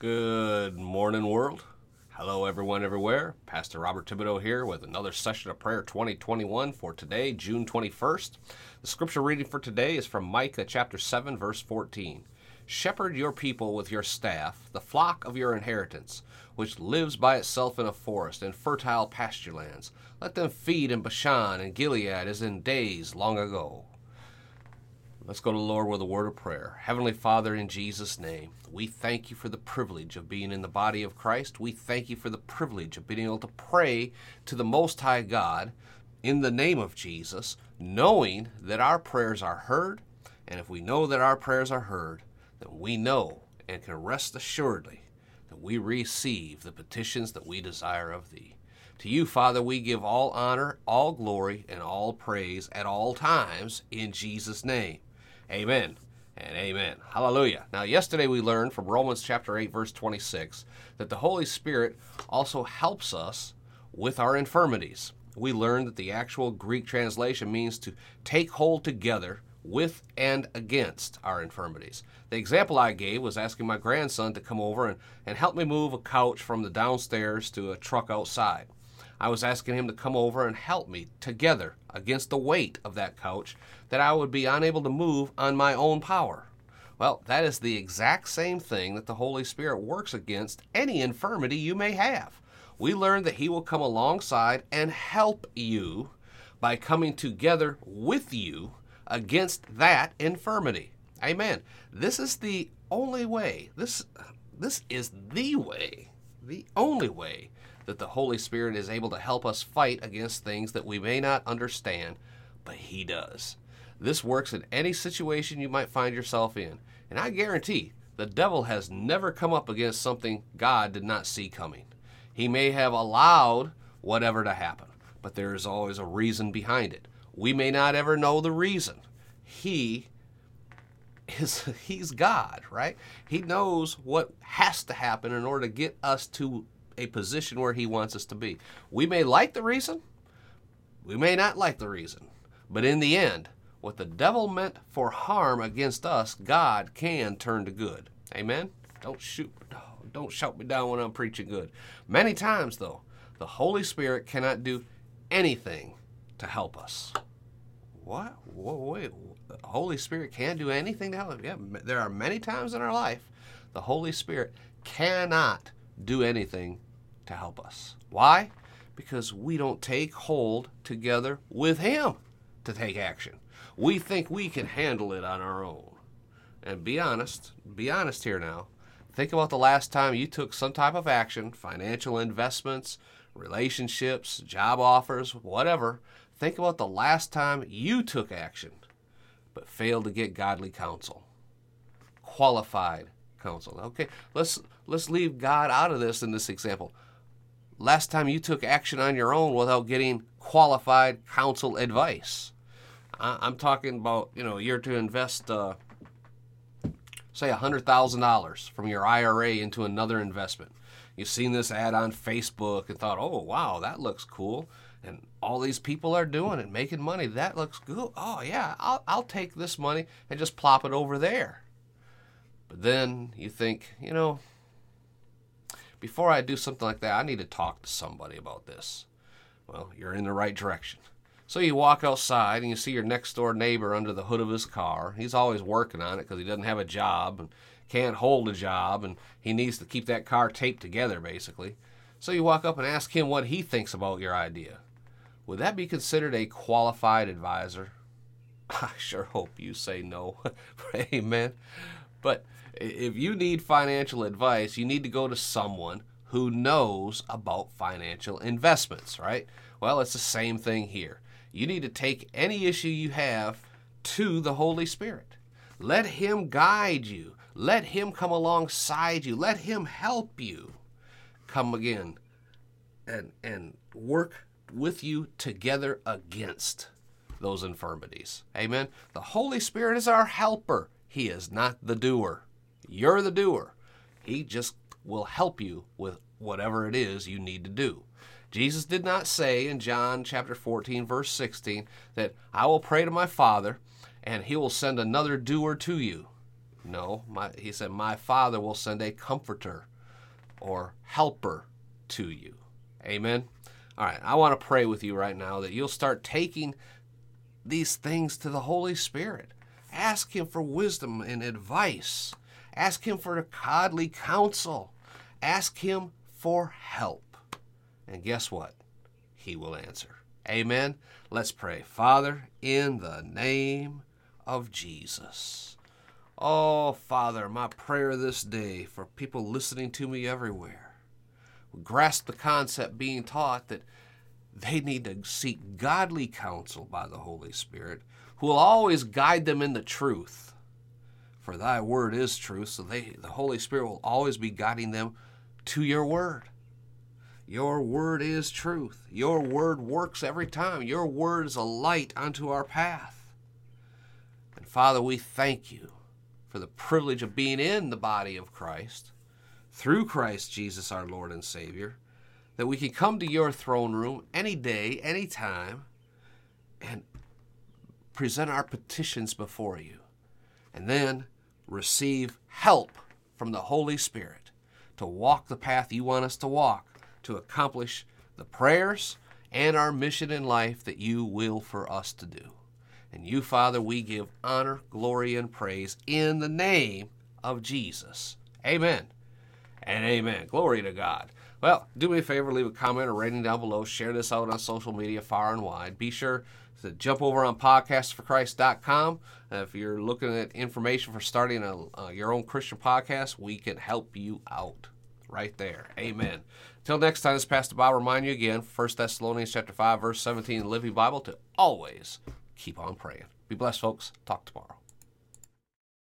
Good morning, world. Hello, everyone, everywhere. Pastor Robert Thibodeau here with another session of prayer 2021 for today, June 21st. The scripture reading for today is from Micah chapter 7, verse 14. Shepherd your people with your staff, the flock of your inheritance, which lives by itself in a forest and fertile pasture lands. Let them feed in Bashan and Gilead as in days long ago. Let's go to the Lord with a word of prayer. Heavenly Father, in Jesus' name, we thank you for the privilege of being in the body of Christ. We thank you for the privilege of being able to pray to the Most High God in the name of Jesus, knowing that our prayers are heard. And if we know that our prayers are heard, then we know and can rest assuredly that we receive the petitions that we desire of thee. To you, Father, we give all honor, all glory, and all praise at all times in Jesus' name. Amen and amen. Hallelujah. Now, yesterday we learned from Romans chapter 8, verse 26, that the Holy Spirit also helps us with our infirmities. We learned that the actual Greek translation means to take hold together with and against our infirmities. The example I gave was asking my grandson to come over and, and help me move a couch from the downstairs to a truck outside. I was asking him to come over and help me together against the weight of that couch that I would be unable to move on my own power. Well, that is the exact same thing that the Holy Spirit works against any infirmity you may have. We learn that He will come alongside and help you by coming together with you against that infirmity. Amen. This is the only way. This this is the way, the only way that the Holy Spirit is able to help us fight against things that we may not understand, but He does. This works in any situation you might find yourself in. And I guarantee the devil has never come up against something God did not see coming. He may have allowed whatever to happen, but there is always a reason behind it. We may not ever know the reason. He is he's God, right? He knows what has to happen in order to get us to a position where he wants us to be. We may like the reason, we may not like the reason, but in the end, what the devil meant for harm against us, God can turn to good. Amen. Don't shoot don't shout me down when I'm preaching good. Many times though, the Holy Spirit cannot do anything to help us. What? Whoa, wait. The Holy Spirit can't do anything to help us. Yeah, there are many times in our life the Holy Spirit cannot do anything to help us. Why? Because we don't take hold together with Him to take action. We think we can handle it on our own. And be honest, be honest here now. Think about the last time you took some type of action, financial investments, relationships, job offers, whatever. Think about the last time you took action but failed to get godly counsel. Qualified counsel. Okay, let's let's leave God out of this in this example. Last time you took action on your own without getting qualified counsel advice. I'm talking about, you know, you're to invest uh, say $100,000 from your IRA into another investment. You've seen this ad on Facebook and thought, oh, wow, that looks cool. And all these people are doing it, making money. That looks good. Oh, yeah, I'll, I'll take this money and just plop it over there. But then you think, you know, before I do something like that, I need to talk to somebody about this. Well, you're in the right direction. So you walk outside and you see your next door neighbor under the hood of his car. He's always working on it because he doesn't have a job and can't hold a job and he needs to keep that car taped together basically. So you walk up and ask him what he thinks about your idea. Would that be considered a qualified advisor? I sure hope you say no. Amen. But if you need financial advice, you need to go to someone who knows about financial investments, right? Well, it's the same thing here. You need to take any issue you have to the Holy Spirit. Let Him guide you. Let Him come alongside you. Let Him help you come again and, and work with you together against those infirmities. Amen. The Holy Spirit is our helper. He is not the doer. You're the doer. He just will help you with whatever it is you need to do. Jesus did not say in John chapter 14, verse 16, that I will pray to my Father and he will send another doer to you. No, my, he said, My Father will send a comforter or helper to you. Amen. All right, I want to pray with you right now that you'll start taking these things to the Holy Spirit. Ask Him for wisdom and advice. Ask Him for a godly counsel. Ask Him for help. And guess what? He will answer. Amen. Let's pray. Father, in the name of Jesus. Oh, Father, my prayer this day for people listening to me everywhere grasp the concept being taught that they need to seek godly counsel by the Holy Spirit, who will always guide them in the truth. For thy word is truth, so they, the Holy Spirit will always be guiding them to your word. Your word is truth. Your word works every time. Your word is a light unto our path. And Father, we thank you for the privilege of being in the body of Christ through Christ Jesus our Lord and Savior, that we can come to your throne room any day, any time, and present our petitions before you, and then receive help from the Holy Spirit to walk the path you want us to walk, to accomplish the prayers and our mission in life that you will for us to do. And you, Father, we give honor, glory, and praise in the name of Jesus. Amen and amen. Glory to God. Well, do me a favor, leave a comment or rating down below. Share this out on social media far and wide. Be sure to jump over on podcastforchrist.com. Uh, if you're looking at information for starting a, uh, your own Christian podcast, we can help you out right there. Amen. Till next time, this Pastor Bob remind you again, 1 Thessalonians chapter 5, verse 17, the Living Bible, to always keep on praying. Be blessed, folks. Talk tomorrow.